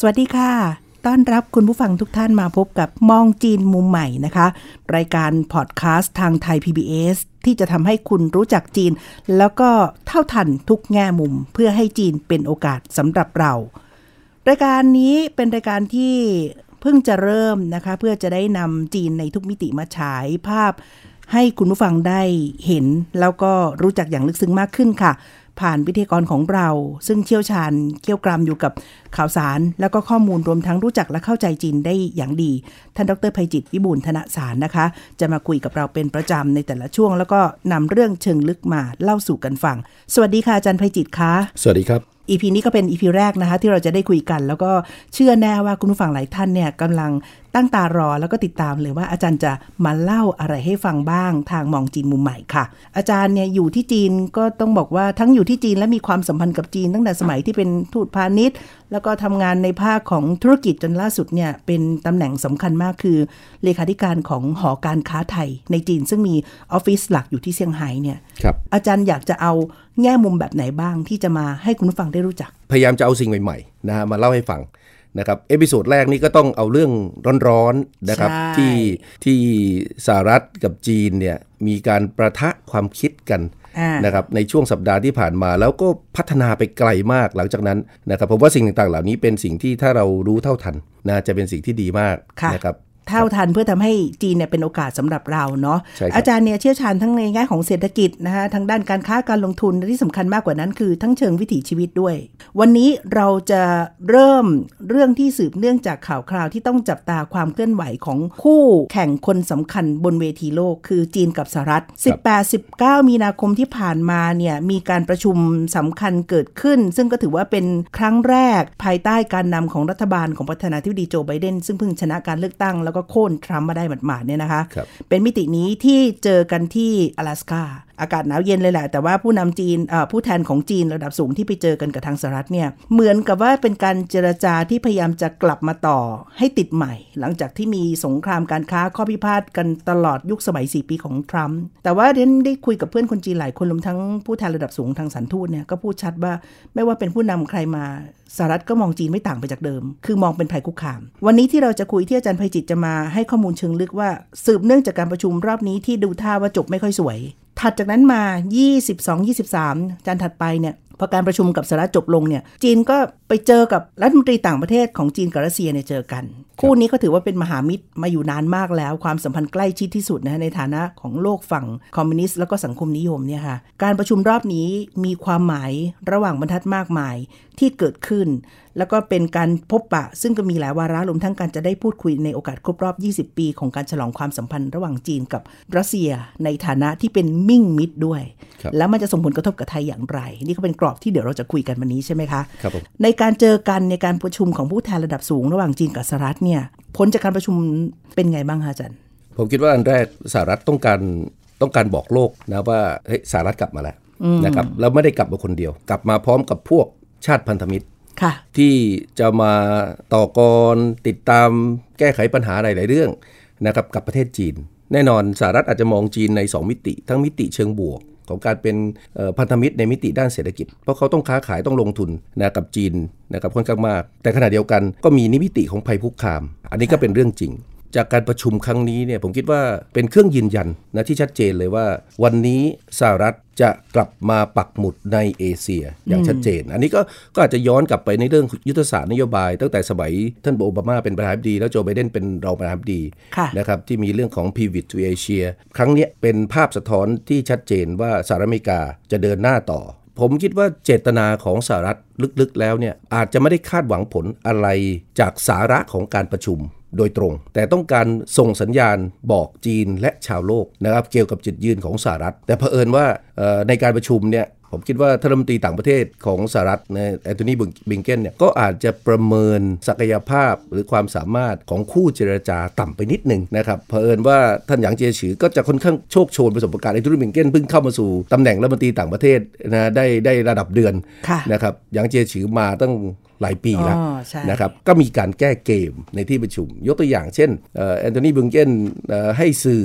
สวัสดีค่ะ ต้อนรับคุณผู้ฟังทุกท่านมาพบกับมองจีนมุมใหม่นะคะ รายการพอดแคสต์ทางไทย PBS ที่จะทำให้คุณรู้จักจีน แล้วก็เท่าทันทุกแง่มุมเพื่อให้จีนเป็นโอกาสสำหรับเรา รายการนี้เป็นรายการที่เพิ่งจะเริ่มนะคะ เพื่อจะได้นำจีนในทุกมิติมาฉายภาพให้คุณผู้ฟังได้เห็น แล้วก็รู้จักอย่างลึกซึ้งมากขึ้นค่ะ ผ่านวิทยากรของเรา ซึ่งเชี่ยวชาญเกี่ยวกรามอยู่กับข่าวสาร แล้วก็ข้อมูลรวมทั้งรู้จักและเข้าใจจีนได้อย่างดี ท่านดรภัยจิตวิบูลธนสารนะคะ จะมาคุยกับเราเป็นประจำในแต่ละช่วง แล้วก็นำเรื่องเชิงลึกมาเล่าสู่กันฟัง สวัสดีค่ะอาจารย์ภัยจิตคะสวัสดีครับ อีพีนี้ก็เป็นอีพีแรกนะคะ ที่เราจะได้คุยกัน แล้วก็เชื่อแน่ว่าคุณผู้ฟังหลายท่านเนี่ยกำลังตั้งตารอแล้วก็ติดตามเลยว่าอาจารย์จะมาเล่าอะไรให้ฟังบ้างทางมองจีนมุมใหม่ค่ะ อาจารย์เนี่ยอยู่ที่จีนก็ต้องบอกว่าทั้งอยู่ที่จีนและมีความสัมพันธ์กับจีน ตั้งแต่สมัยที่เป็นทูตพาณิชย์แล้วก็ทำงานในภาคของธุรกิจจนล่าสุดเนี่ยเป็นตำแหน่งสำคัญมากคือ เลขาธิการของหอการค้าไทยในจีน ซึ่งมีออฟฟิศหลักอยู่ที่เซี่ยงไฮ้เนี่ยครับอาจารย์อยากจะเอาแง่มุมแบบไหนบ้างที่จะมาให้คุณผู้ฟังได้รู้จัก พยายามจะเอาสิ่งใหม่ๆนะฮะมาเล่าให้ฟังนะครับ episode แรกนี้ก็ต้องเอาเรื่องร้อนๆนะครับใช่ที่ที่สหรัฐกับจีนเนี่ยมีการประทะความคิดกันอ่านะครับในช่วงสัปดาห์ที่ผ่านมาแล้วก็พัฒนาไปไกลมากหลังจากนั้นนะครับผมว่าสิ่งต่างๆ เหล่านี้เป็นสิ่งที่ถ้าเรารู้เท่าทันนะจะเป็นสิ่งที่ดีมากค่ะนะครับ เท่าทันเพื่อทำให้จีนเนี่ยเป็นโอกาสสำหรับเราเนาะใช่ครับอาจารย์เนี่ยเชี่ยวชาญทั้งในแง่ของเศรษฐกิจนะคะทางด้านการค้าการลงทุนและที่สำคัญมากกว่านั้นคือทั้งเชิงวิถีชีวิตด้วย วันนี้เราจะเริ่มเรื่องที่สืบเนื่องจากข่าวคราวที่ต้องจับตาความเคลื่อนไหวของคู่แข่งคนสำคัญบนเวทีโลก คือจีนกับสหรัฐ 18-19 มีนาคมที่ผ่านมาเนี่ยมีการประชุมสำคัญเกิดขึ้น ซึ่งก็ถือว่าเป็นครั้งแรกภายใต้การนำของรัฐบาลของประธานาธิบดีโจไบเดนซึ่งเพิ่งชนะการเลือกตั้งแล้วกโค่นทรัมป์มาได้หมาดๆเนี่ยนะคะ ครับ เป็นมิตินี้ที่เจอกันที่阿拉斯กา อากาศหนาวเย็นเลยแหละ แต่ว่าผู้นำจีนผู้แทนของจีนระดับสูงที่ไปเจอกันกับทางสหรัฐเนี่ยเหมือนกับว่าเป็นการเจรจาที่พยายามจะกลับมาต่อให้ติดใหม่ หลังจากที่มีสงครามการค้าข้อพิพาทกันตลอดยุคสมัย 4 ปีของทรัมป์แต่ว่าเดนได้คุยกับเพื่อนคนจีนหลายคนรวมทั้งผู้แทนระดับสูงทางสันทูตเนี่ยก็พูดชัดว่าไม่ว่าเป็นผู้นำใครมาสหรัฐก็มองจีนไม่ต่างไปจากเดิม คือมองเป็นภัยคุกคาม วันนี้ที่เราจะคุยที่อาจารย์ภัยจิตจะมาให้ข้อมูลเชิงลึกว่า สืบเนื่องจากการประชุมรอบนี้ที่ดูท่าว่าจบไม่ค่อยสวย ถัดจากนั้นมา 22-23 จานถัดไปเนี่ย พอการประชุมกับสหรัฐจบลงเนี่ยจีนก็ไปเจอกับรัฐมนตรีต่างประเทศของจีนกับรัสเซียเนี่ยเจอกัน คู่นี้ก็ถือว่าเป็นมหามิตรมาอยู่นานมากแล้ว ความสัมพันธ์ใกล้ชิดที่สุดนะฮะในฐานะของโลกฝั่งคอมมิวนิสต์แล้วก็สังคมนิยมเนี่ยค่ะการประชุมรอบนี้มีความหมายระหว่างบรรทัดมากมายที่เกิดขึ้น แล้วก็เป็นการพบปะ ซึ่งก็มีหลายวาระรวมทั้งการจะได้พูดคุยในโอกาสครบรอบ 20 ปี ของการฉลองความสัมพันธ์ระหว่างจีนกับรัสเซียในฐานะที่เป็นมิ่งมิตรด้วยครับแล้วมันจะส่งผลกระทบกับไทยอย่างไร นี่ก็เป็นกรอบที่เดี๋ยวเราจะคุยกันวันนี้ใช่ไหมคะครับผมในการเจอกันในการประชุมของผู้แทนระดับสูง ระหว่างจีนกับสหรัฐเนี่ยผลจากการประชุมเป็นไงบ้างคะอาจารย์ผมคิดว่าอันแรกสหรัฐต้องการต้องการบอกโลกนะว่าเฮ้ยสหรัฐกลับมาแล้วนะครับแล้วไม่ได้กลับมาคนเดียว กลับมาพร้อมกับพวกชาติพันธมิตรค่ะที่จะมาต่อกรติดตามแก้ไขปัญหาหลายๆเรื่องนะครับกับประเทศจีน แน่นอนสหรัฐอาจจะมองจีนใน 2 มิติ ทั้งมิติเชิงบวก ของการเป็นพันธมิตรในมิติด้านเศรษฐกิจ เพราะเขาต้องค้าขายต้องลงทุนนะกับจีนนะครับค่อนข้างมาก แต่ขณะเดียวกันก็มีนิมิติของภัยคุกคาม อันนี้ก็เป็นเรื่องจริง จากการประชุมครั้งนี้เนี่ยผมคิดว่าเป็นเครื่องยืนยันนะที่ชัดเจนเลยว่า วันนี้สหรัฐจะกลับมาปักหมุดในเอเชียอย่างชัดเจน อันนี้ก็ก็อาจจะย้อนกลับไปในเรื่องยุทธศาสตร์นโยบาย ตั้งแต่สมัยท่านโอบามาเป็นประธานาธิบดี แล้วโจไบเดนเป็นรองประธานาธิบดีค่ะนะครับที่มีเรื่องของ Pivot to Asia ครั้งเนี้ยเป็นภาพสะท้อนที่ชัดเจนว่าสหรัฐอเมริกาจะเดินหน้าต่อผมคิดว่าเจตนาของสหรัฐลึกๆ แล้วเนี่ยอาจจะไม่ได้คาดหวังผลอะไรจากสาระของการประชุม โดยตรง แต่ต้องการส่งสัญญาณบอกจีนและชาวโลกนะครับเกี่ยวกับจุดยืนของสหรัฐ แต่เผอิญว่าในการประชุมเนี่ย ผมคิดว่าท่านรัฐมนตรีต่างประเทศของสหรัฐนะแอนโทนีบลิงเคนเนี่ยก็อาจจะประเมินศักยภาพหรือความสามารถของคู่เจรจาต่ำไปนิดหนึ่งนะครับเผอิญว่าท่านหยางเจียฉือก็จะค่อนข้างโชกโชนประสบการณ์แอนโทนีบลิงเคนเพิ่งเข้ามาสู่ตำแหน่งรัฐมนตรีต่างประเทศนะได้ได้ระดับเดือนค่ะนะครับหยางเจียฉือมาตั้งหลายปีแล้วอ๋อใช่นะครับ ก็มีการแก้เกมในที่ประชุม ยกตัวอย่างเช่นแอนโทนีบลิงเคนให้สื่อ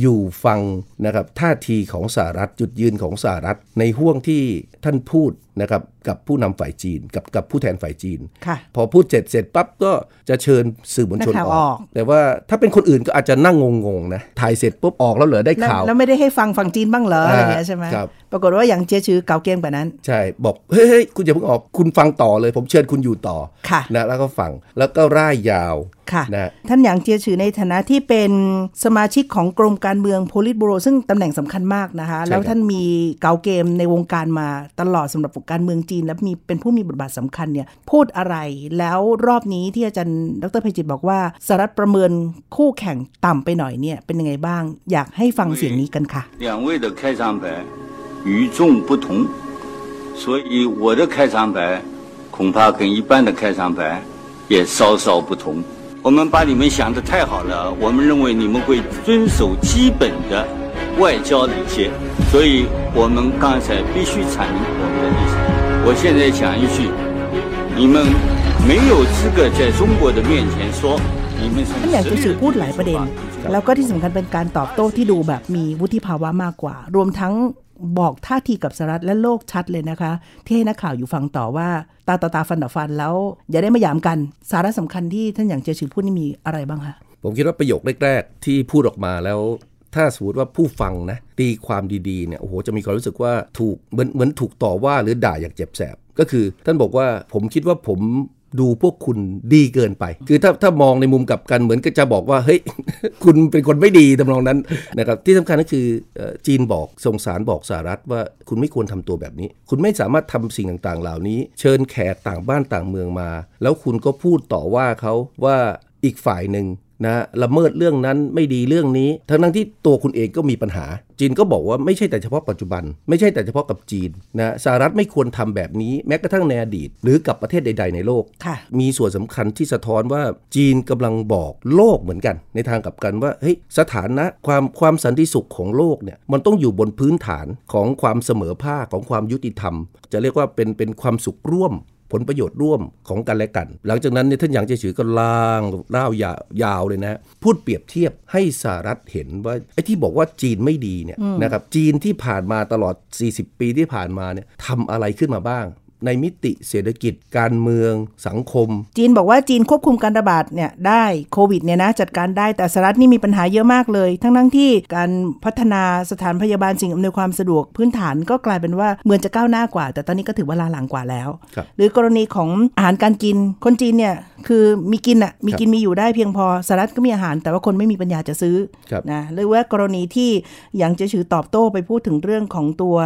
อยู่ฟังนะครับท่าทีของสหรัฐจุดยืนของสหรัฐในห่วงที่ท่านพูด นะครับกับผู้นำฝ่ายจีน กับกับผู้แทนฝ่ายจีนค่ะพอพูดเสร็จเสร็จปั๊บก็จะเชิญสื่อมวลชนนักข่าวออออกกแต่ว่าถ้าเป็นคนอื่นก็อาจจะนั่งงงๆนะถ่ายเสร็จปุ๊บออกแล้วเหรอได้แล้วข่าว แล้วไม่ได้ให้ฟังฝั่งจีนบ้างเหรออะไรอย่างเงี้ยใช่ไหมครับปรากฏว่าอย่างเจียชือเก่าเกมกว่านั้น ใช่บอกเฮ้ยเฮ้ยคุณอย่าเพิ่งออกคุณฟังต่อเลย ผมเชิญคุณอยู่ต่อค่ะนะแล้วก็ฟังแล้วก็ร่ายยาวค่ะนะท่านหยางเจียฉือในฐานะที่เป็นสมาชิกของกรมการเมืองโพลิตบูโรซึ่งตำแหน่งสำคัญมากนะคะ แล้วท่านมีเกาเกมในวงการมาตลอดสำหรับการเมืองจีน และมีเป็นผู้มีบทบาทสำคัญเนี่ยพูดอะไร แล้วรอบนี้ที่อาจารย์ดรไพจิตรบอกว่าสหรัฐประเมินคู่แข่งต่ำไปหน่อยเนี่ยเป็นยังไงบ้าง อยากให้ฟังเสียงนี้กันค่ะ 两位的开场白与众不同，所以我的开场白恐怕跟一般的开场白也稍稍不同。我们把你们想得太好了，我们认为你们会遵守基本的外交礼节，所以我们刚才必须阐明我们的立场。 我现在讲一句，你们没有资格在中国的面前说你们是 ท่านอยาก 实 จะ 力 สื่อ 的 พูดหลายประเด็น แล้วก็ที่สำคัญเป็นการตอบโต้ที่ดูแบบมีวุฒิภาวะมากกว่า รวมทั้งบอกท่าทีกับสหรัฐและโลกชัดเลยนะคะ ที่ให้นักข่าวอยู่ฟังต่อว่า ตาต่อตาฟันต่อฟันแล้ว อย่าได้มาหยามกัน สาระสำคัญที่ท่านอย่างเจชือพูดนี่มีอะไรบ้างคะ ผมคิดว่าประโยคแรก ๆ ที่พูดออกมาแล้ว ถ้าสมมติว่าผู้ฟังนะตีความดีๆเนี่ยโอ้โหจะมีความรู้สึกว่าถูกเหมือนเหมือนถูกต่อว่าหรือด่าอย่างเจ็บแสบ ก็คือท่านบอกว่าผมคิดว่าผมดูพวกคุณดีเกินไป คือถ้าถ้ามองในมุมกลับกันเหมือนก็จะบอกว่าเฮ้ยคุณเป็นคนไม่ดีทำนองนั้นนะครับที่สำคัญก็คือเอ่อจีนบอกส่งสารบอกสหรัฐว่าคุณไม่ควรทำตัวแบบนี้ คุณไม่สามารถทำสิ่งต่างๆ เหล่านี้ เชิญแขกต่างบ้านต่างเมืองมา แล้วคุณก็พูดต่อว่าเขาว่าอีกฝ่ายหนึ่ง นะละเมิดเรื่องนั้นไม่ดีเรื่องนี้ ทั้งทั้งที่ตัวคุณเองก็มีปัญหา จีนก็บอกว่าไม่ใช่แต่เฉพาะปัจจุบัน ไม่ใช่แต่เฉพาะกับจีนนะสหรัฐไม่ควรทำแบบนี้แม้กระทั่งในอดีต หรือกับประเทศใด ๆ ในโลกค่ะมีส่วนสำคัญที่สะท้อนว่าจีนกำลังบอกโลกเหมือนกัน ในทางกลับกันว่าเฮ้ยสถานะความความสันติสุขของโลกเนี่ยมันต้องอยู่บนพื้นฐานของความเสมอภาคของความยุติธรรม จะเรียกว่าเป็นเป็นความสุขร่วม ผลประโยชน์ร่วมของกันและกัน หลังจากนั้นเนี่ยท่านหยางเจฉือก็ล่างเล่ายาวยาวเลยนะพูดเปรียบเทียบให้สหรัฐเห็นว่าไอ้ที่บอกว่าจีนไม่ดีเนี่ยนะครับจีนที่ผ่านมาตลอด 40 ปีที่ผ่านมาเนี่ยทำอะไรขึ้นมาบ้าง ในมิติเศรษฐกิจ การเมือง สังคม จีนบอกว่าจีนควบคุมการระบาดเนี่ยได้โควิดเนี่ยนะจัดการได้แต่สหรัฐนี่มีปัญหาเยอะมากเลย ทั้งทั้งที่การพัฒนาสถานพยาบาลสิ่งอำนวยความสะดวกพื้นฐานก็กลายเป็นว่าเหมือนจะก้าวหน้ากว่า แต่ตอนนี้ก็ถือว่าล้าหลังกว่าแล้วครับหรือกรณีของอาหารการกินคนจีนเนี่ย คือมีกินอะมีกินมีอยู่ได้เพียงพอสหรัฐก็มีอาหาร แต่ว่าคนไม่มีปัญญาจะซื้อครับนะหรือว่ากรณีที่หยางเจฉือตอบโต้ไปพูดถึงเรื่องของตัว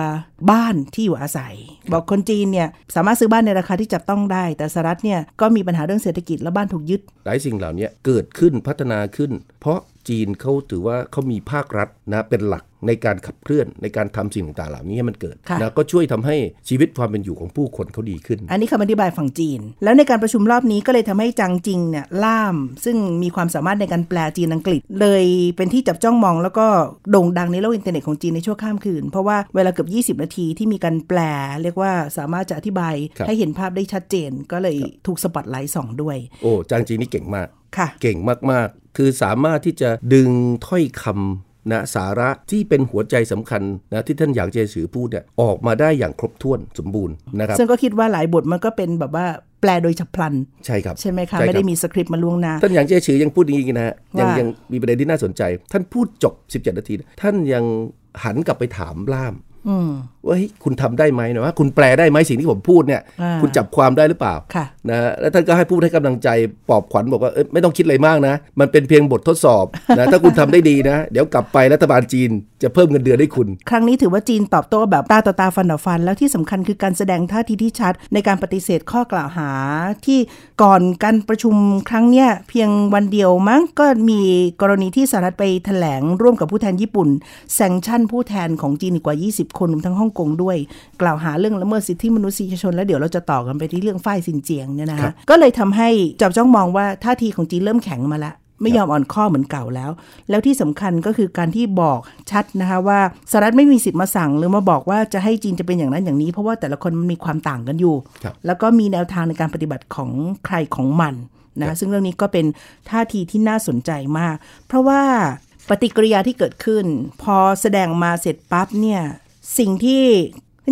บ้านที่อยู่อาศัย บอกคนจีนเนี่ยสามารถซื้อบ้านในราคาที่จับต้องได้ แต่สหรัฐเนี่ยก็มีปัญหาเรื่องเศรษฐกิจและบ้านถูกยึด หลายสิ่งเหล่านี้เกิดขึ้นพัฒนาขึ้น เพราะ จีนเขาถือว่าเขามีภาครัฐนะเป็นหลักในการขับเคลื่อนในการทำสิ่งต่างๆเหล่านี้ให้มันเกิดค่ะนะก็ช่วยทำให้ชีวิตความเป็นอยู่ของผู้คนเขาดีขึ้น อันนี้คำอธิบายฝั่งจีน แล้วในการประชุมรอบนี้ก็เลยทำให้จางจิงเนี่ยล่าม ซึ่งมีความสามารถในการแปลจีนอังกฤษ เลยเป็นที่จับจ้องมอง แล้วก็โด่งดังในโลกอินเทอร์เน็ตของจีนในชั่วข้ามคืน เพราะว่าเวลาเกือบ 20 นาทีที่มีการแปล เรียกว่าสามารถจะอธิบายครับให้เห็นภาพได้ชัดเจน ก็เลยถูกสปอตไลท์ส่องด้วย โอ้จางจิงนี่เก่งมากค่ะเก่งมากๆ คือสามารถที่จะดึงถ้อยคำนะสาระที่เป็นหัวใจสำคัญนะที่ท่านหยางเจียฉือพูดเนี่ยออกมาได้อย่างครบถ้วนสมบูรณ์นะครับซึ่งก็คิดว่าหลายบทมันก็เป็นแบบว่าแปลโดยฉับพลัน ใช่ครับ ใช่ไหมคะใช่รับไม่ได้มีสคริปต์มาล่วงหน้า ท่านหยางเจชือยังพูดอย่างนี้อีกนะฮะยังว่ายัยังมีประเด็นที่น่าสนใจ ท่านพูดจบ 17 นาที ท่านยังหันกลับไปถามล่ามอืม ว่าเฮ้ยคุณทำได้ไหมนะว่าคุณแปลได้ไหมสิ่งที่ผมพูดเนี่ยอ่าคุณจับความได้หรือเปล่าค่ะนะแล้วท่านก็ให้พูดให้กำลังใจปลอบขวัญบอกว่าเอ้ยไม่ต้องคิดอะไรมากนะ มันเป็นเพียงบททดสอบนะถ้าคุณทำได้ดีนะ เดี๋ยวกลับไปรัฐบาลจีน จะเพิ่มเงินเดือนให้คุณ ครั้งนี้ถือว่าจีนตอบโต้แบบตาต่อตาฟันต่อฟัน แล้วที่สำคัญคือการแสดงท่าทีที่ชัด ในการปฏิเสธข้อกล่าวหา ที่ก่อนการประชุมครั้งเนี้ยเพียงวันเดียวมั้งก็มีกรณีที่สหรัฐไปแถลงร่วมกับผู้แทนญี่ปุ่นแซงชั่นผู้แทนของจีนอีกกว่า20 30คนรวมทั้งฮ่องกงด้วย กล่าวหาเรื่องละเมิดสิทธิมนุษยชน แล้วเดี๋ยวเราจะต่อกันไปที่เรื่องฝ้ายซินเจียงเนี่ยนะครัคะบก็เลยทำให้จับจ้องมองว่าท่าทีของจีนเริ่มแข็งมาแล้ว ไม่ยอมอ่อนข้อเหมือนเก่าแล้ว แล้วที่สำคัญก็คือการที่บอกชัดนะคะว่าสหรัฐไม่มีสิทธิ์มาสั่ง หรือมาบอกว่าจะให้จีนจะเป็นอย่างนั้นอย่างนี้ เพราะว่าแต่ละคนมันมีความต่างกันอยู่ครับแล้วก็มีแนวทางในการปฏิบัติของใครของมันนะซึ่งเรื่องนี้ก็เป็นท่าทีที่น่าสนใจมาก เพราะว่าปฏิกิริยาที่เกิดขึ้น พอแสดงมาเสร็จปั๊บเนี่ยสิ่งที่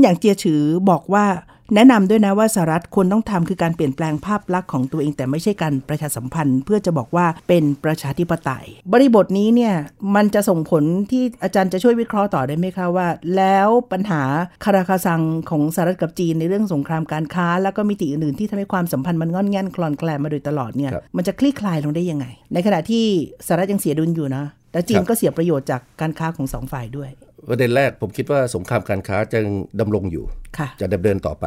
อย่างเจียฉือบอกว่า แนะนำด้วยนะว่าสหรัฐควรต้องทำคือการเปลี่ยนแปลงภาพลักษณ์ของตัวเอง แต่ไม่ใช่การประชาสัมพันธ์ เพื่อจะบอกว่าเป็นประชาธิปไตย บริบทนี้เนี่ยมันจะส่งผลที่อาจารย์จะช่วยวิเคราะห์ต่อได้ไหมคะว่า แล้วปัญหาคาราคาซังของสหรัฐกับจีนในเรื่องสงครามการค้า แล้วก็มิติอื่นๆที่ทำให้ความสัมพันธ์มันงอนแง่นคลอนแคลนมาโดยตลอดเนี่ยครับมันจะคลี่คลายลงได้ยังไง ในขณะที่สหรัฐยังเสียดุลอยู่นะแต่จีนก็เสียประโยชน์จากการค้าของสองฝ่ายด้วย ประเด็นแรกผมคิดว่าสงครามการค้าจะยังดำรงอยู่ค่ะจะดำเนินต่อไป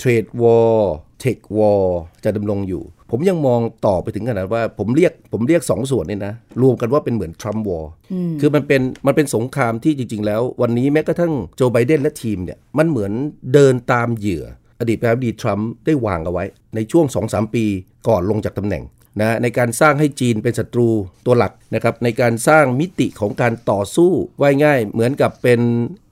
Trade War Tech War จะดำรงอยู่ ผมยังมองต่อไปถึงขนาดว่าผมเรียกผมเรียกสองส่วนนี่นะ รวมกันว่าเป็นเหมือน Trump War คือมันเป็นมันเป็นสงครามที่จริง ๆ แล้ว วันนี้แม้กระทั่งโจไบเดนและทีมเนี่ยมันเหมือนเดินตามเหยื่อ อดีตประธานาธิบดีทรัมป์ได้วางเอาไว้ ในช่วง 2-3 ปีก่อนลงจากตำแหน่ง นะในการสร้างให้จีนเป็นศัตรูตัวหลักนะครับในการสร้างมิติของการต่อสู้ไว้ง่ายเหมือนกับเป็น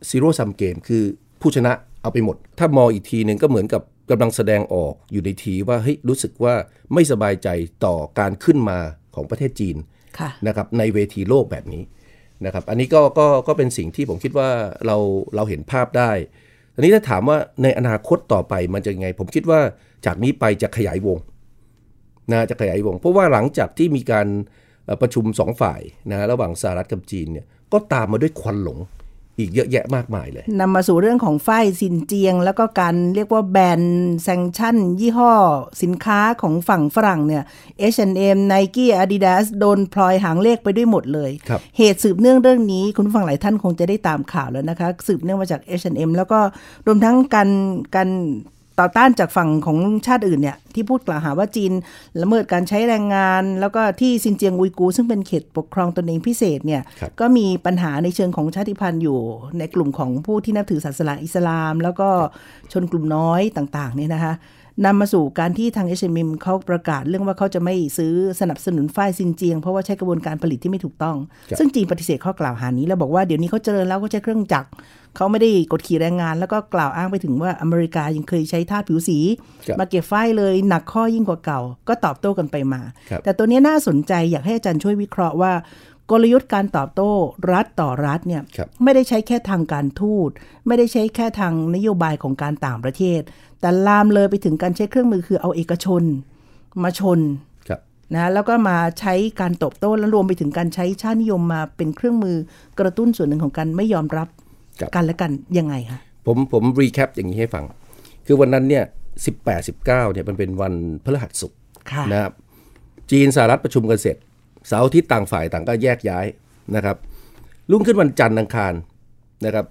ซีโร่ซัมเกมคือผู้ชนะเอาไปหมด ถ้ามองอีกทีหนึ่งก็เหมือนกับกำลังแสดงออกอยู่ในทีว่าเฮ้ยรู้สึกว่าไม่สบายใจต่อการขึ้นมาของประเทศจีนค่ะนะครับในเวทีโลกแบบนี้นะครับอันนี้ก็ก็ก็เป็นสิ่งที่ผมคิดว่าเราเราเห็นภาพได้ทีนี้ถ้าถามว่าในอนาคตต่อไปมันจะยังไง ผมคิดว่าจากนี้ไปจะขยายวง นะจะขยายวง เพราะว่าหลังจากที่มีการเอ่อประชุมสองฝ่ายนะระหว่างสหรัฐกับจีนเนี่ยก็ตามมาด้วยควันหลงอีกเยอะแยะมากมายเลยนำมาสู่เรื่องของฝ้ายซินเจียง แล้วก็การเรียกว่าแบนแซงชั่น ยี่ห้อ สินค้าของฝั่งฝรั่งเนี่ย H&M Nike Adidas โดนพลอยหางเลขไปด้วยหมดเลยครับเหตุสืบเนื่องเรื่องนี้คุณผู้ฟังหลายท่านคงจะได้ตามข่าวแล้วนะคะ สืบเนื่องมาจาก H&M แล้วก็รวมทั้งการการ ต่อต้านจากฝั่งของชาติอื่นเนี่ยที่พูดกล่าวหาว่าจีนละเมิดการใช้แรงงาน แล้วก็ที่ซินเจียงอุยกูร์ซึ่งเป็นเขตปกครองตนเองพิเศษเนี่ยครับก็มีปัญหาในเชิงของชาติพันธุ์อยู่ ในกลุ่มของผู้ที่นับถือศาสนาอิสลาม แล้วก็ชนกลุ่มน้อยต่างๆเนี่ยนะคะนำมาสู่การที่ทางเอชมิมเขาประกาศเรื่องว่าเขาจะไม่ซื้อสนับสนุนฝ้ายซินเจียง เพราะว่าใช้กระบวนการผลิตที่ไม่ถูกต้องครับซึ่งจีนปฏิเสธข้อกล่าวหานี้แล้วบอกว่าเดี๋ยวนี้เขาเจริญแล้วเขาใช้เครื่องจักร เขาไม่ได้กดขี่แรงงาน แล้วก็กล่าวอ้างไปถึงว่าอเมริกายังเคยใช้ทาสผิวสีครับมาเก็บฝ้ายเลยหนักข้อยิ่งกว่าเก่า ก็ตอบโต้กันไปมาครับแต่ตัวเนี้ยน่าสนใจอยากให้อาจารย์ช่วยวิเคราะห์ว่ากลยุทธ์การตอบโต้รัฐต่อรัฐเนี่ยครับไม่ได้ใช้แค่ทางการทูต ไม่ได้ใช้แค่ทางนโยบายของการต่างประเทศ แต่ลามเลยไปถึงการใช้เครื่องมือคือเอาเอกชน มาชนครับนะแล้วก็มาใช้การตอบโต้และรวมไปถึงการใช้ชาตินิยมมาเป็นเครื่องมือกระตุ้นส่วนหนึ่งของการไม่ยอมรับครับ กันและกันยังไงคะผมผมรีแคปอย่างนี้ให้ฟัง คือวันนั้นเนี่ย18 19เนี่ยมันเป็นวันพฤหัสศุกร์ค่ะนะครับจีนสหรัฐประชุมกันเสร็จเสาร์อาทิตย์ต่างฝ่ายต่างก็แยกย้ายนะครับรุ่งขึ้นวันจันทร์อังคารนะครับ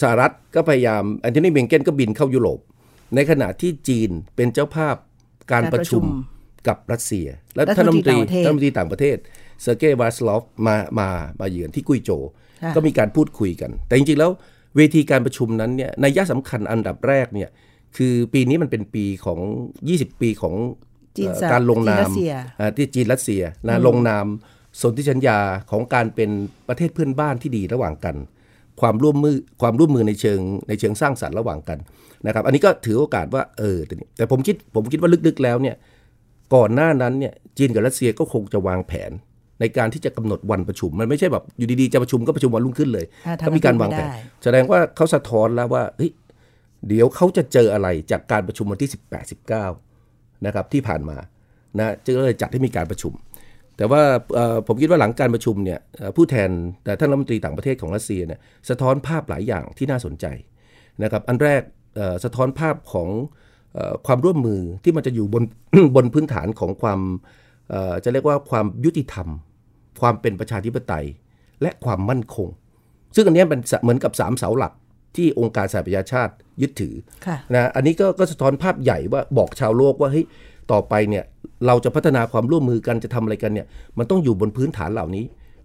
สหรัฐก็พยายามแอนโทนีบลิงเคนก็บินเข้ายุโรป ในขณะที่จีนเป็นเจ้าภาพการประชุมกับรัสเซีย และท่านรัฐมนตรีท่านรัฐมนตรีต่างประเทศเซอร์เกย์ลาฟรอฟมามามาเยือนที่กุ้ยโจวค่ะ ก็มีการพูดคุยกัน แต่จริงๆแล้วเวทีการประชุมนั้นเนี่ยนัยยะสำคัญอันดับแรกเนี่ยคือปีนี้มันเป็นปีของ 20 ปีของจีนเอ่อสหการลงนามจีรัสเซียอ่าที่จีนรัสเซียนะลงนามสนธิสัญญาของการเป็นประเทศเพื่อนบ้านที่ดีระหว่างกัน ความร่วมมือความร่วมมือในเชิงในเชิงสร้างสรรค์ระหว่างกันนะครับ อันนี้ก็ถือโอกาสว่าเออแต่นี่แต่ผมคิดผมคิดว่าลึกๆแล้วเนี่ยก่อนหน้านั้นเนี่ยจีนกับรัสเซียก็คงจะวางแผน ในการที่จะกำหนดวันประชุม มันไม่ใช่แบบอยู่ดีๆจะประชุมก็ประชุมวันรุ่งขึ้นเลยอ่าทำก็มีการวางแผนไม่ได้แสดงว่าเขาสะท้อนแล้วว่าเฮ้ยเดี๋ยวเขาจะเจออะไรจากการประชุมวันที่ 18 19นะครับที่ผ่านมานะจึงเลยจัดให้มีการประชุม แต่ว่าเอ่อผมคิดว่าหลังการประชุมเนี่ยเอ่อผู้แทนแต่ท่านรัฐมนตรีต่างประเทศของรัสเซียเนี่ยสะท้อนภาพหลายอย่างที่น่าสนใจนะครับอันแรกเอ่อสะท้อนภาพของเอ่อความร่วมมือที่มันจะอยู่บนบนพื้นฐานของความเอ่อจะเรียกว่าความยุติธรรม ความเป็นประชาธิปไตย และความมั่นคง ซึ่งอันเนี้ยเป็นเหมือนกับสามเสาหลักที่องค์การสหประชาชาติยึดถือค่ะนะอันนี้ก็ก็สะท้อนภาพใหญ่ว่าบอกชาวโลกว่าเฮ้ยต่อไปเนี่ยเราจะพัฒนาความร่วมมือกันจะทำอะไรกันเนี่ยมันต้องอยู่บนพื้นฐานเหล่านี้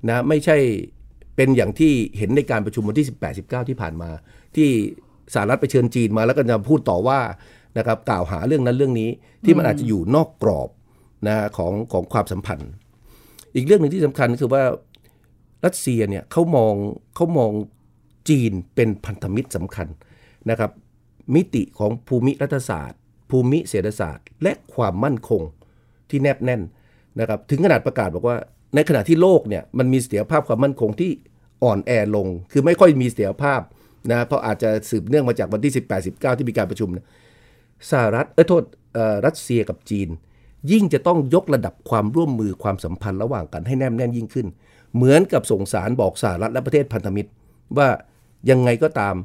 นะไม่ใช่เป็นอย่างที่เห็นในการประชุมวันที่ 18 19 ที่ผ่านมา ที่สหรัฐไปเชิญจีนมาแล้วก็จะพูดต่อว่านะครับกล่าวหาเรื่องนั้นเรื่องนี้ที่มันอาจจะอยู่นอกกรอบนะของของความสัมพันธ์ อีกเรื่องหนึ่งที่สำคัญคือว่ารัสเซียเนี่ยเขามองเขามองจีนเป็นพันธมิตรสำคัญนะครับ มิติของภูมิรัฐศาสตร์ ภูมิเศรษฐศาสตร์ และความมั่นคงที่แนบแน่นนะครับ ถึงขนาดประกาศบอกว่า ในขณะที่โลกเนี่ยมันมีเสถียรภาพความมั่นคงที่อ่อนแอลง คือไม่ค่อยมีเสถียรภาพนะเพราะอาจจะสืบเนื่องมาจากวันที่ 18 19 ที่มีการประชุมนะสหรัฐเออโทษรัสเซียกับจีน ยิ่งจะต้องยกระดับความร่วมมือความสัมพันธ์ระหว่างกันให้แนบแน่นยิ่งขึ้น เหมือนกับส่งสารบอกสหรัฐและประเทศพันธมิตร ว่ายังไงก็ตาม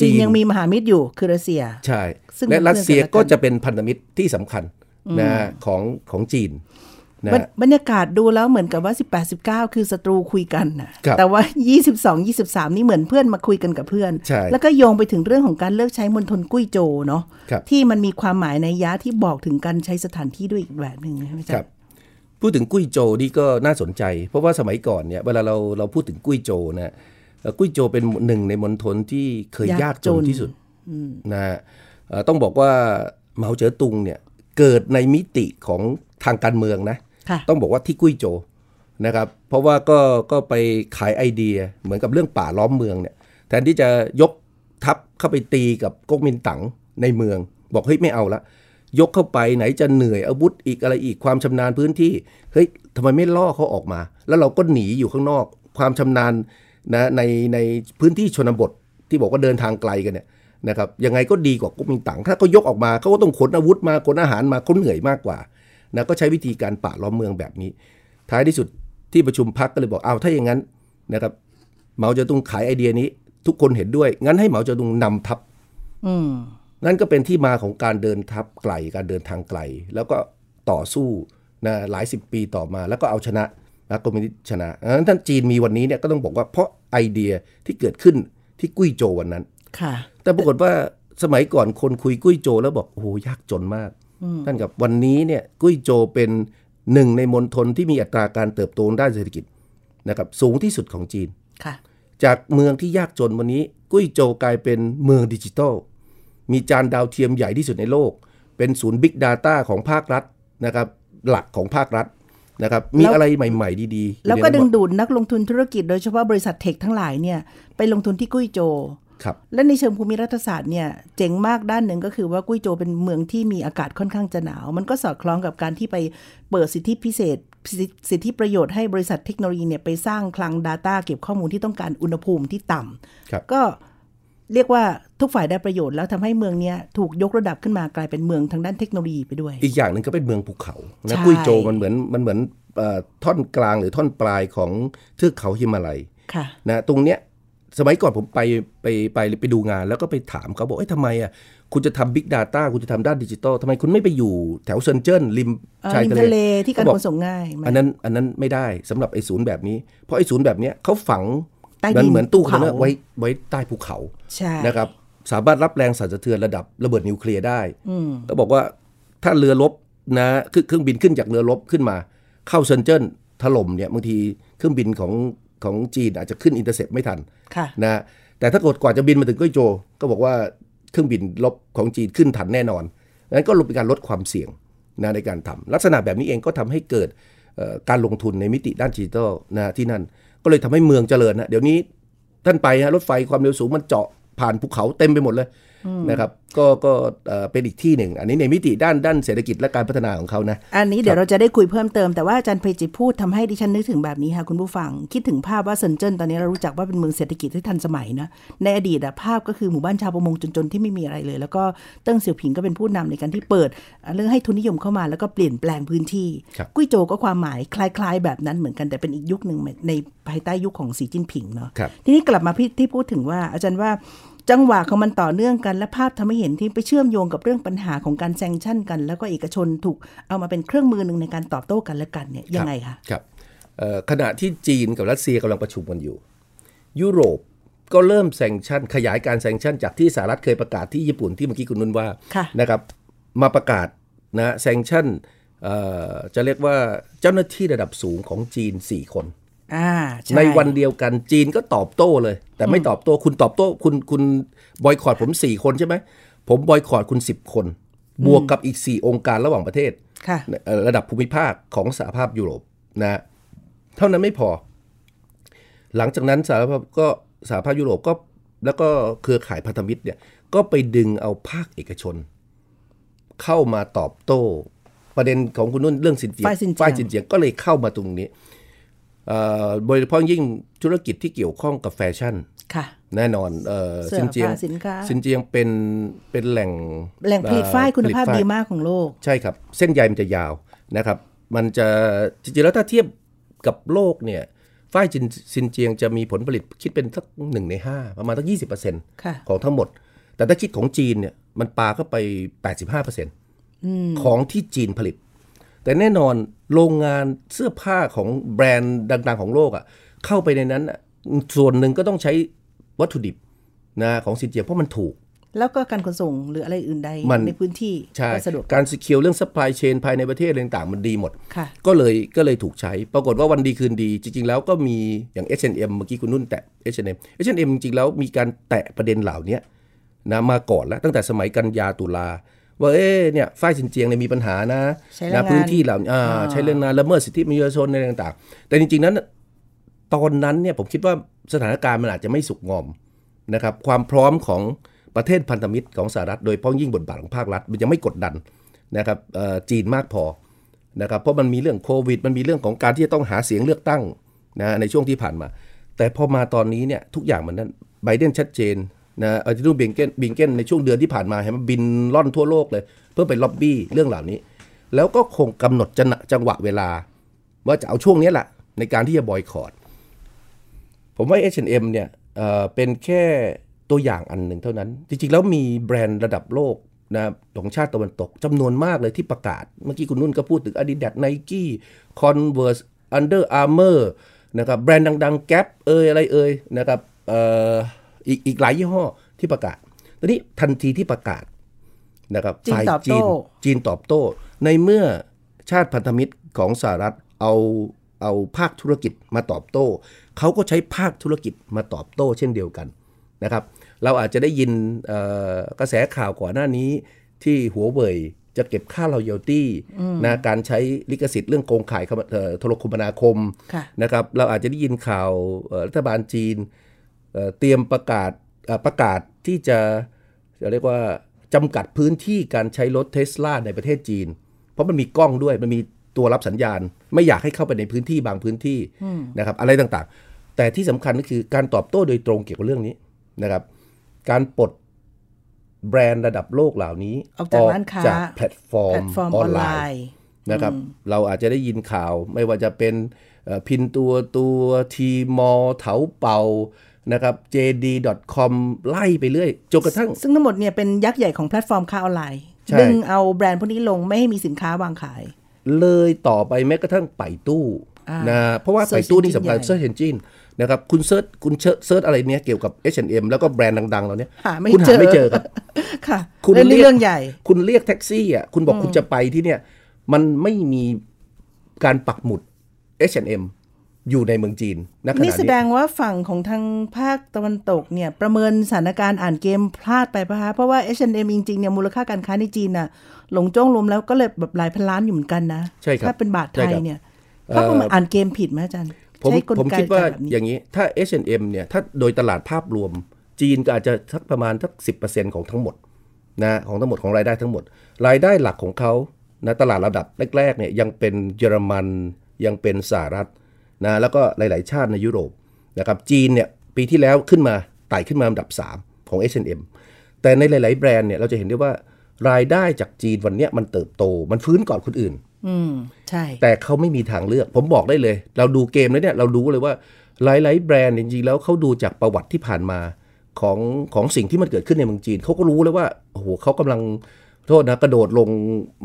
จีนยังมีมหามิตรอยู่คือรัสเซีย ใช่ซึ่งและรัสเซียเป็นเพื่อนกันก็จะเป็นพันธมิตรที่สำคัญนะของของจีนนะ บรรบรรยากาศดูแล้วเหมือนกับว่า 18 19 คือศัตรูคุยกันนะครับแต่ว่า 22 23 นี่เหมือนเพื่อนมาคุยกันกับเพื่อนใช่แล้วก็โยงไปถึงเรื่องของการเลิกใช้มณฑลกุ้ยโจวเนาะครับที่มันมีความหมายในยยะที่บอกถึงการใช้สถานที่ด้วยอีกแบบหนึ่งใช่ไหมคจ๊ะรับพูดถึงกุ้ยโจวนี่ก็น่าสนใจ เพราะว่าสมัยก่อนเนี่ยเวลาเราเราพูดถึงกุ้ยโจวนะเอ่อกุ้ยโจวเป็นหนึ่งในมณฑลที่เคยยากจนที่สุดนะฮะเอ่อต้องบอกว่าเหมาเจ๋อตุงเนี่ยเกิดในมิติของทางการเมืองนะค่ะ ต้องบอกว่าที่กุ้ยโจนะครับ เพราะว่าก็ก็ไปขายไอเดียเหมือนกับเรื่องป่าล้อมเมืองเนี่ยแทนที่จะยกทัพเข้าไปตีกับก๊กมินตั๋งในเมือง บอกเฮ้ยไม่เอาละยกเข้าไปไหนจะเหนื่อยอาวุธอีกอะไรอีกความชำนาญพื้นที่เฮ้ยทำไมไม่ล่อเขาออกมา แล้วเราก็หนีอยู่ข้างนอก ความชำนาญนะในในพื้นที่ชนบทที่บอกว่าเดินทางไกลกันเนี่ยนะครับยังไงก็ดีกว่าก๊กมินตั๋งถ้าเขายกออกมาเขาก็ต้องขนอาวุธมาขนอาหารมาเขาเหนื่อยมากกว่า นะก็ใช้วิธีการป่าล้อมเมืองแบบนี้ ท้ายที่สุดที่ประชุมพักก็เลยบอกเอาถ้าอย่างนั้นนะครับเหมาเจ๋อตุงขายไอเดียนี้ ทุกคนเห็นด้วย งั้นให้เหมาเจ๋อตุงนำทัพอืมนั่นก็เป็นที่มาของการเดินทัพไกลการเดินทางไกล แล้วก็ต่อสู้นะหลายสิบปีต่อมา แล้วก็เอาชนะนะคอมมิวนิสต์ชนะดังนั้นท่านจีนมีวันนี้เนี่ยก็ต้องบอกว่าเพราะไอเดียที่เกิดขึ้นที่กุ้ยโจววันนั้นค่ะ แต่ปรากฏว่าสมัยก่อนคนคุยกุ้ยโจวแล้วบอกโอ้โหยากจนมาก ท่านกับวันนี้เนี่ยกุ้ยโจวเป็นหนึ่งในมณฑลที่มีอัตราการเติบโตด้านเศรษฐกิจนะครับสูงที่สุดของจีนค่ะจากเมืองที่ยากจนวันนี้กุ้ยโจวกลายเป็นเมืองดิจิทัล มีจานดาวเทียมใหญ่ที่สุดในโลก เป็นศูนย์ Big Data ของภาครัฐนะครับหลักของภาครัฐนะครับมีแล้วอะไรใหม่ ๆ ดีๆ แล้วก็อยู่ในดึระงบบดูดนักลงทุนธุรกิจโดยเฉพาะบริษัทเทคทั้งหลายเนี่ยไปลงทุนที่กุ้ยโจว ครับและในเชิงภูมิรัฐศาสตร์เนี่ยเจ๋งมากด้านหนึ่งก็คือว่ากุ้ยโจวเป็นเมืองที่มีอากาศค่อนข้างจะหนาว มันก็สอดคล้องกับการที่ไปเปิดสิทธิพิเศษสิทธิสิทธิประโยชน์ให้บริษัทเทคโนโลยีเนี่ยไปสร้างคลัง Data เก็บข้อมูลที่ต้องการอุณหภูมิที่ต่ำครับก็เรียกว่าทุกฝ่ายได้ประโยชน์แล้วทำให้เมืองเนี้ยถูกยกระดับขึ้นมากลายเป็นเมืองทางด้านเทคโนโลยีไปด้วย อีกอย่างหนึ่งก็เป็นเมืองภูเขานะใช่กุ้ยโจวมันเหมือนมันเหมือนเอ่อท่อนกลางหรือท่อนปลายของเทือกเขาฮิมาลัยค่ะนะตรงเนี้ย สมัยก่อนผมไปไปไปไปดูงาน แล้วก็ไปถามเขาบอกเอ้ยทำไมอะคุณจะทำ Big Data คุณจะทำด้านดิจิทัลทำไมคุณไม่ไปอยู่แถวเซินเจิ้นริมเอ่อชายริมทะทะเลเลที่การเขบขนส่งง่ายมากอันนั้นอันนั้นไม่ได้สำหรับไอ้ศูนย์แบบนี้ เพราะไอ้ศูนย์แบบเนี้ยเขาฝังใต้มันดินเหมือนตู้คอนเทนเนอร์ภูเขาไว้ไว้ใต้ภูเขาใช่นะครับสามารถรับแรงสั่นสะเทือนระดับระเบิดนิวเคลียร์ได้แล้วบอกว่าถ้าเรือรบนะคือเครื่องบินขึ้นจากเรือรบขึ้นมา เข้าเซินเจิ้นถล่มเนี่ยบางทีเครื่องบินของ ของจีนอาจจะขึ้น intercept ไม่ทันค่ะนะแต่ถ้ากดกว่าจะบินมาถึงกุ้ยโจวก็บอกว่าเครื่องบินรบของจีนขึ้นทันแน่นอนนั้นก็เป็นการลดความเสี่ยงนะในการทำลักษณะแบบนี้เองก็ทำให้เกิดเอ่อการลงทุนในมิติด้านดิจิทัลนะที่นั่น ก็เลยทำให้เมืองเจริญนะเดี๋ยวนี้ท่านไปฮะรถไฟความเร็วสูงมันเจาะผ่านภูเขาเต็มไปหมดเลย นะครับก็ก็เอ่อเป็นอีกที่หนึ่ง อันนี้ในมิติด้านด้านเศรษฐกิจและการพัฒนาของเขานะ อันนี้เดี๋ยวเราจะได้คุยเพิ่มเติมแต่ว่าอาจารย์เพจิพูดทำให้ดิฉันนึกถึงแบบนี้ค่ะคุณผู้ฟัง คิดถึงภาพว่าเซินเจิ้นตอนนี้เรารู้จักว่าเป็นเมืองเศรษฐกิจที่ทันสมัยนะในอดีตอะภาพก็คือหมู่บ้านชาวประมงจนๆที่ไม่มีอะไรเลย แล้วก็เติ้งเสี่ยวผิงก็เป็นผู้นำในการที่เปิด เรื่องให้ทุนนิยมเข้ามาแล้วก็เปลี่ยนแปลงพื้นที่ครับกุ้ยโจวก็ความหมายคล้ายๆ แบบนั้นเหมือนกันแต่เป็นอีกยุคหนึ่งในภายใต้ยุคของสีจิ้นผิงเนาะครับทีนี้กลับมาพี่ที่พูดถึงว่าอาจารย์ว่า จังหวะของมันต่อเนื่องกันและภาพทำให้เห็นที่ไปเชื่อมโยงกับเรื่องปัญหาของการ sanction กัน แล้วก็เอกชนถูกเอามาเป็นเครื่องมือหนึ่งในการตอบโต้กันและกันเนี่ยยังไงคะครับเอ่อขณะที่จีนกับรัสเซียกำลังประชุมกันอยู่ ยุโรปก็เริ่มแซงชั่น ขยายการแซงชั่นจากที่สหรัฐเคยประกาศที่ญี่ปุ่นที่เมื่อกี้คุณนุ่นว่าค่ะนะครับมาประกาศนะแซงชั่นเอ่อจะเรียกว่าเจ้าหน้าที่ระดับสูงของจีน 4 คนอ่าช่ ในวันเดียวกันจีนก็ตอบโต้เลย แต่ไม่ตอบโต้คุณตอบโต้คุณคุณบอยคอรดผม 4 คนใช่ไหมผมบอยคอรดคุณ 10 คน บวกกับอีก 4 องค์การระหว่างประเทศค่ะเอ่อระดับภูมิภาคของสหภาพยุโรปนะเท่านั้นไม่พอ หลังจากนั้นสหภาพก็สหภาพยุโรปก็แล้วก็เครือข่ายพันธมิตรเนี่ยก็ไปดึงเอาภาคเอกชน เข้ามาตอบโต้ ประเด็นของคุณนุ่นเรื่องสินเจียงฝ่ายซินเจียงฝ่ายสินเจียงก็เลยเข้ามาตรงนี้เอ่อ โดยเฉพาะยิ่งธุรกิจที่เกี่ยวข้องกับแฟชั่นค่ะแน่นอนเอ่อเสื้อซินเจียงผ้าสินค้าซินเจียงเป็นเป็นแหล่งแหล่งผลิตฝ้ายคุณภาพผลิตฝ้ดีมากของโลก ใช่ครับ เส้นใยมันจะยาวนะครับ มันจะจริงๆแล้วถ้าเทียบกับโลกเนี่ยฝ้ายจินซินเจียงจะมีผลผลิตคิดเป็นสักหนึ่งในห้าประมาณสักยี่สิบเปอร์เซ็นต์ค่ะของทั้งหมด แต่ถ้าคิดของจีนเนี่ยมันปาเข้าไปแปดสิบห้าเปอร์เซ็นต์ของที่จีนผลิต แต่แน่นอนโรงงานเสื้อผ้าของแบรนด์ดัง ๆ ของโลกอะ่ะเข้าไปในนั้นอะส่วนหนึ่งก็ต้องใช้วัตถุดิบนะของซินเจียงเพราะมันถูก แล้วก็การขนส่งหรืออะไรอื่นใดมันในพื้นที่ใช่ก็สะดวกการสกิลเรื่อง supply chain ภายในประเทศอะไรต่างๆมันดีหมดค่ะก็เลยก็เลยถูกใช้ ปรากฏว่าวันดีคืนดี จริง ๆ แล้วก็มีอย่าง H&M เมื่อกี้คุณนุ่นแตะ H&M H&M จริงๆแล้วมีการแตะประเด็นเหล่านี้นะมาก่อนแล้วตั้งแต่สมัยกันยาตุลา ว่าเอ๊ะเนี่ยฝ้ายซินเจียงเนี่ยมีปัญหานะใช้แรงนะงานพื้นที่เหล่านี้อ่าอ่าใช้แรงงานละเมิดสิทธิมนุษยชนอะไรต่างๆ แต่จริงๆนั้นตอนนั้นเนี่ยผมคิดว่าสถานการณ์มันอาจจะไม่สุกงอมนะครับความพร้อมของประเทศพันธมิตรของสหรัฐโดยเฉพ้องยิ่งบทบาทของภาครัฐ มันยังไม่กดดันนะครับเอ่อจีนมากพอนะครับเพราะมันมีเรื่องโควิด มันมีเรื่องของการที่จะต้องหาเสียงเลือกตั้งนะในช่วงที่ผ่านมา แต่พอมาตอนนี้เนี่ยทุกอย่างมันนั้นไบเดนชัดเจน นะอาร์ตินูบิงเกนบิงเกนในช่วงเดือนที่ผ่านมาเห็นไหมบินล่อนทั่วโลกเลย เพื่อไปล็อบบี้เรื่องเหล่านี้ แล้วก็คงกำหนดจังจังหวะเวลา ว่าจะเอาช่วงนี้แหละในการที่จะบอยคอรดผมว่า H&M เนี่ยเอ่อเป็นแค่ตัวอย่างอันหนึ่งเท่านั้น จริงๆ แล้วมีแบรนด์ระดับโลกนะของชาติตะวันตกจำนวนมากเลยที่ประกาศ เมื่อกี้คุณนุ่นก็พูดถึง Adidas Nike Converse Under Armour นะครับแบรนด์ดังๆ Gap เอยอะไรเอยนะครับเอ่อ อีกอีกหลายยี่ห้อที่ประกาศตอนนี้ทันทีที่ประกาศนะครับจีนฝ่ายตอบโต้จีนจีนตอบโต้ ในเมื่อชาติพันธมิตรของสหรัฐเอาเอาภาคธุรกิจมาตอบโต้ เขาก็ใช้ภาคธุรกิจมาตอบโต้ เช่นเดียวกันนะครับ เราอาจจะได้ยินเอ่อกระแสข่าวก่อนหน้านี้ที่หัวเว่ยจะเก็บค่า loyalty นะการใช้ลิขสิทธิ์เรื่องโกงขายคมเอ่อโทรคมนาคมค่ะนะครับ เราอาจจะได้ยินข่าวเอ่อรัฐบาลจีน เอ่อเตรียมประกาศเอ่อประกาศที่จะจะเรียกว่าจำกัดพื้นที่การใช้รถเทสลาในประเทศจีน เพราะมันมีกล้องด้วยมันมีตัวรับสัญญาณ ไม่อยากให้เข้าไปในพื้นที่บางพื้นที่นะครับอะไรต่างๆ แต่ที่สำคัญก็คือการตอบโต้โดยตรงเกี่ยวกับเรื่องนี้นะครับ การปลดแบรนด์ระดับโลกเหล่านี้ออกจากร้านค้าจากแพลตฟอร์แพมลตฟอร์มออออนนไลไลน์น์นะครับเราอาจจะได้ยินข่าวไม่ว่าจะเป็นเอ่อพินตัวตัวทีมอเถาเป่า นะครับ JD.com ไล่ไปเรื่อยจนกระทั่ง ซึ่งทั้งหมดเนี่ยเป็นยักษ์ใหญ่ของแพลตฟอร์มค้าออนไลน์ใช่ดึงเอาแบรนด์พวกนี้ลงไม่ให้มีสินค้าวางขาย เลยต่อไปแม้กระทั่งไปตู้อ่านะเพราะว่า Search ไปตู้นี่สำคัญ engine ใหญ่ Search Engine นะครับคุณเซิร์ชคุณเซิร์ชอะไรเนี้ยเกี่ยวกับ H&M แล้วก็แบรนด์ดัง ๆ เราเนี้ยหาไม่คุณเจหาอไม่เจอครับค่ะคุณเรื่องนี้เรียกเรื่องใหญ่ คุณเรียกแท็กซี่อะคุณบอกคุณจะไปที่เนี่ยมันไม่มีการปักหมุด H&M อยู่ในเมืองจีนณขณะนี่แสนี้ดงว่าฝั่งของทางภาคตะวันตกเนี่ยประเมินสถานการณ์อ่านเกมพลาดไปปะคะเพราะว่า H&M จริงๆเนี่ยมูลค่าการค้าในจีนน่ะหลงจ้องรวมแล้วก็เลยแบบหลายพันล้านอยู่เหมือนกันนะใช่ครับถ้าเป็นบาทไทใช่ยครับเนี่ยเขาก็มาอ่านเกมผิดไหมอาจารย์ผมใช้กลผมไกคิดว่าแบบนี้อย่างนี้ถ้า H&M เนี่ยถ้าโดยตลาดภาพรวม จีนก็อาจจะสักประมาณสักสิของทั้งหมดนะของทั้งหมดของรายได้ทั้งหมด รายได้หลักของเขานะตลาดระดับแรกๆเนี่ยยังเป็นเยอรมันยังเป็นสหรัฐ นะแล้วก็หลาย ๆ ชาติในยุโรปนะครับจีนเนี่ยปีที่แล้วขึ้นมาไต่ขึ้นมาอันดับ 3 ของ H&M แต่ในหลาย ๆ แบรนด์เนี่ยเราจะเห็นได้ว่ารายได้จากจีนวันเนี้ยมันเติบโต มันฟื้นก่อนคนอื่น อืมใช่ แต่เขาไม่มีทางเลือก ผมบอกได้เลย เราดูเกมแล้วเนี่ยเรารู้เลยว่าหลาย ๆ แบรนด์จริง ๆ แล้วเขาดูจากประวัติที่ผ่านมาของของสิ่งที่มันเกิดขึ้นในเมืองจีนเขาก็รู้แล้วว่าโอ้โหเขากำลัง โทษนะกระโดดลง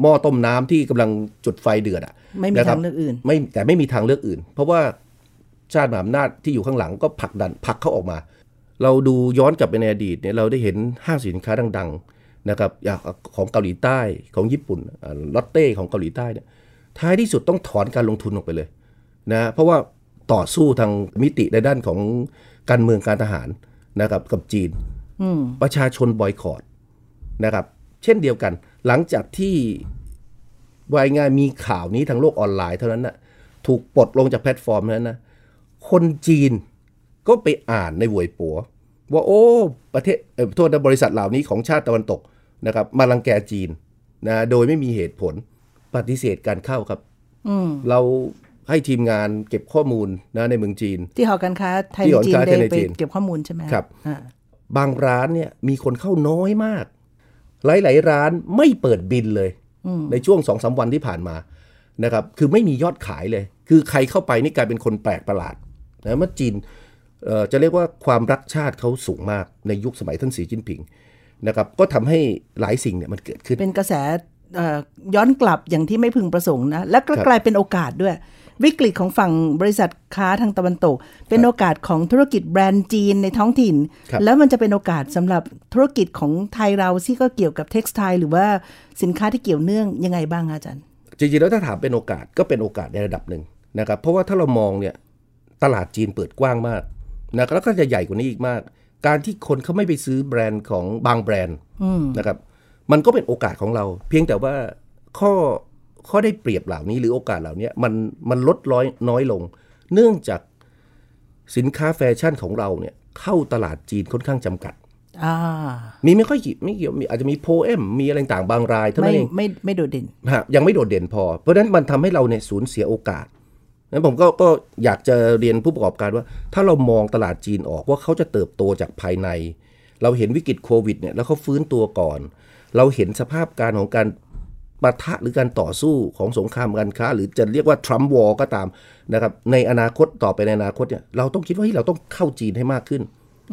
หม้อต้มน้ำที่กำลังจุดไฟเดือดอะไม่มีนะครัทาบงเลือกอื่น ไม่แต่ไม่มีทางเลือกอื่น เพราะว่าชาติมหาอำนาจที่อยู่ข้างหลังก็ผลักดันผลักเขาออกมา เราดูย้อนกลับไปในอดีตเนี่ยเราได้เห็นห้างสินค้าดังๆนะครับอย่างของเกาหลีใต้ของญี่ปุ่นลอตเต้ของเกาหลีใต้เนี่ยท้ายที่สุดต้องถอนการลงทุนออกไปเลยนะเพราะว่าต่อสู้ทางมิติในด้านของการเมืองการทหารนะครับกับจีนประชาชนบอยคอรดนะครับเช่นเดียวกัน หลังจากที่วายงานมีข่าวนี้ทางโลกออนไลน์เท่านั้นนะถูกปลดลงจากแพลตฟอร์มนั้นนะคนจีนก็ไปอ่านในหวยปัว ว่าโอ้ ประเทศเอ่อโทษนะบริษัทเหล่านี้ของชาติตะวันตกนะครับ มารังแกจีนนะโดยไม่มีเหตุผลปฏิเสธการเข้าครับเราให้ทีมงานเก็บข้อมูลนะในเมืองจีน ที่หอการค้าไทยที่ในหอจีนการค้าได้ไทยในไปจีนเก็บข้อมูลใช่ไหมครับอ่าบางร้านเนี่ยมีคนเข้าน้อยมาก หลายๆร้านไม่เปิดบินเลย ในช่วงสองสาวันที่ผ่านมานะครับคือไม่มียอดขายเลย คือใครเข้าไปนี่กลายเป็นคนแปลกประหลาดนะเมื่อจีนเอ่อจะเรียกว่าความรักชาติเขาสูงมากในยุคสมัยท่านสีจิ้นผิงนะครับก็ทำให้หลายสิ่งเนี่ยมันเกิดขึ้น เป็นกระแสเอ่อย้อนกลับอย่างที่ไม่พึงประสงค์นะ และก็ครับกลายเป็นโอกาสด้วย วิกฤตของฝั่งบริษัทค้าทางตะวันตก เป็นโอกาสของธุรกิจแบรนด์จีนในท้องถิ่นครับแล้วมันจะเป็นโอกาสสำหรับธุรกิจของไทยเราที่ก็เกี่ยวกับเท็กซ์ไทหรือว่าสินค้าที่เกี่ยวเนื่องยังไงบ้างคะอาจารย์ จริงๆแล้วถ้าถามเป็นโอกาสก็เป็นโอกาสในระดับหนึ่งนะครับเพราะว่าถ้าเรามองเนี่ยตลาดจีนเปิดกว้างมากนะแล้วก็จะใหญ่กว่านี้อีกมาก การที่คนเขาไม่ไปซื้อแบรนด์ของบางแบรนด์นะครับมันก็เป็นโอกาสของเรา เพียงแต่ว่าข้อ ข้อได้เปรียบเหล่านี้หรือโอกาสเหล่านี้มันมันลดร้อยน้อยลง เนื่องจากสินค้าแฟชั่นของเราเนี่ยเข้าตลาดจีนค่อนข้างจำกัดอ่ามีไม่ค่อยกี่ไม่เกี่ยวมีอาจจะมีโพเอมมีอะไรต่างๆบางรายเท่าไม่นั้นเองไม่ไม่โดดเด่นนะฮะยังไม่โดดเด่นพอ เพราะฉะนั้นมันทำให้เราเนี่ยสูญเสียโอกาสนั้นผมก็ก็อยากจะเรียนผู้ประกอบการว่า ถ้าเรามองตลาดจีนออกว่าเขาจะเติบโตจากภายใน เราเห็นวิกฤตโควิดเนี่ยแล้วเขาฟื้นตัวก่อน เราเห็นสภาพการของการ ปะทะหรือการต่อสู้ของสงครามการค้า หรือจะเรียกว่าทรัมป์วอลก็ตามนะครับในอนาคตต่อไปในอนาคตเนี่ยเราต้องคิดว่าเฮ้ยเราต้องเข้าจีนให้มากขึ้น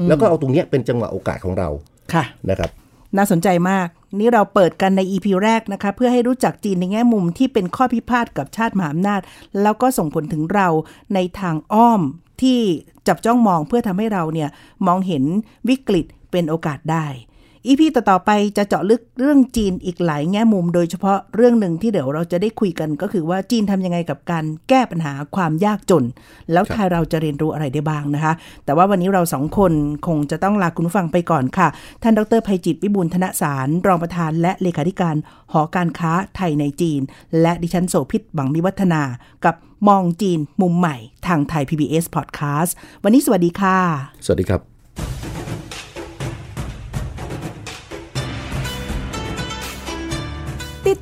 แล้วก็เอาตรงเนี้ยเป็นจังหวะโอกาสของเราค่ะนะครับ น่าสนใจมาก นี่เราเปิดกันใน EP แรกนะคะ เพื่อให้รู้จักจีนในแง่มุมที่เป็นข้อพิพาทกับชาติมหาอำนาจ แล้วก็ส่งผลถึงเราในทางอ้อมที่จับจ้องมองเพื่อทำให้เราเนี่ยมองเห็นวิกฤตเป็นโอกาสได้ EP ต่อๆไปจะเจาะลึกเรื่องจีนอีกหลายแง่มุม โดยเฉพาะเรื่องหนึ่งที่เดี๋ยวเราจะได้คุยกันก็คือว่าจีนทำยังไงกับการแก้ปัญหาความยากจน แล้วไทยเราจะเรียนรู้อะไรได้บ้างนะคะ แต่ว่าวันนี้เราสองคนคงจะต้องลาคุณผู้ฟังไปก่อนค่ะ ท่านดรภัยจิตวิบูลย์ธนสาร รองประธานและเลขาธิการหอการค้าไทยในจีน และดิฉันโสภิตบังมิวัฒนา กับมองจีนมุมใหม่ ทางไทย PBS Podcast วันนี้สวัสดีค่ะ สวัสดีครับ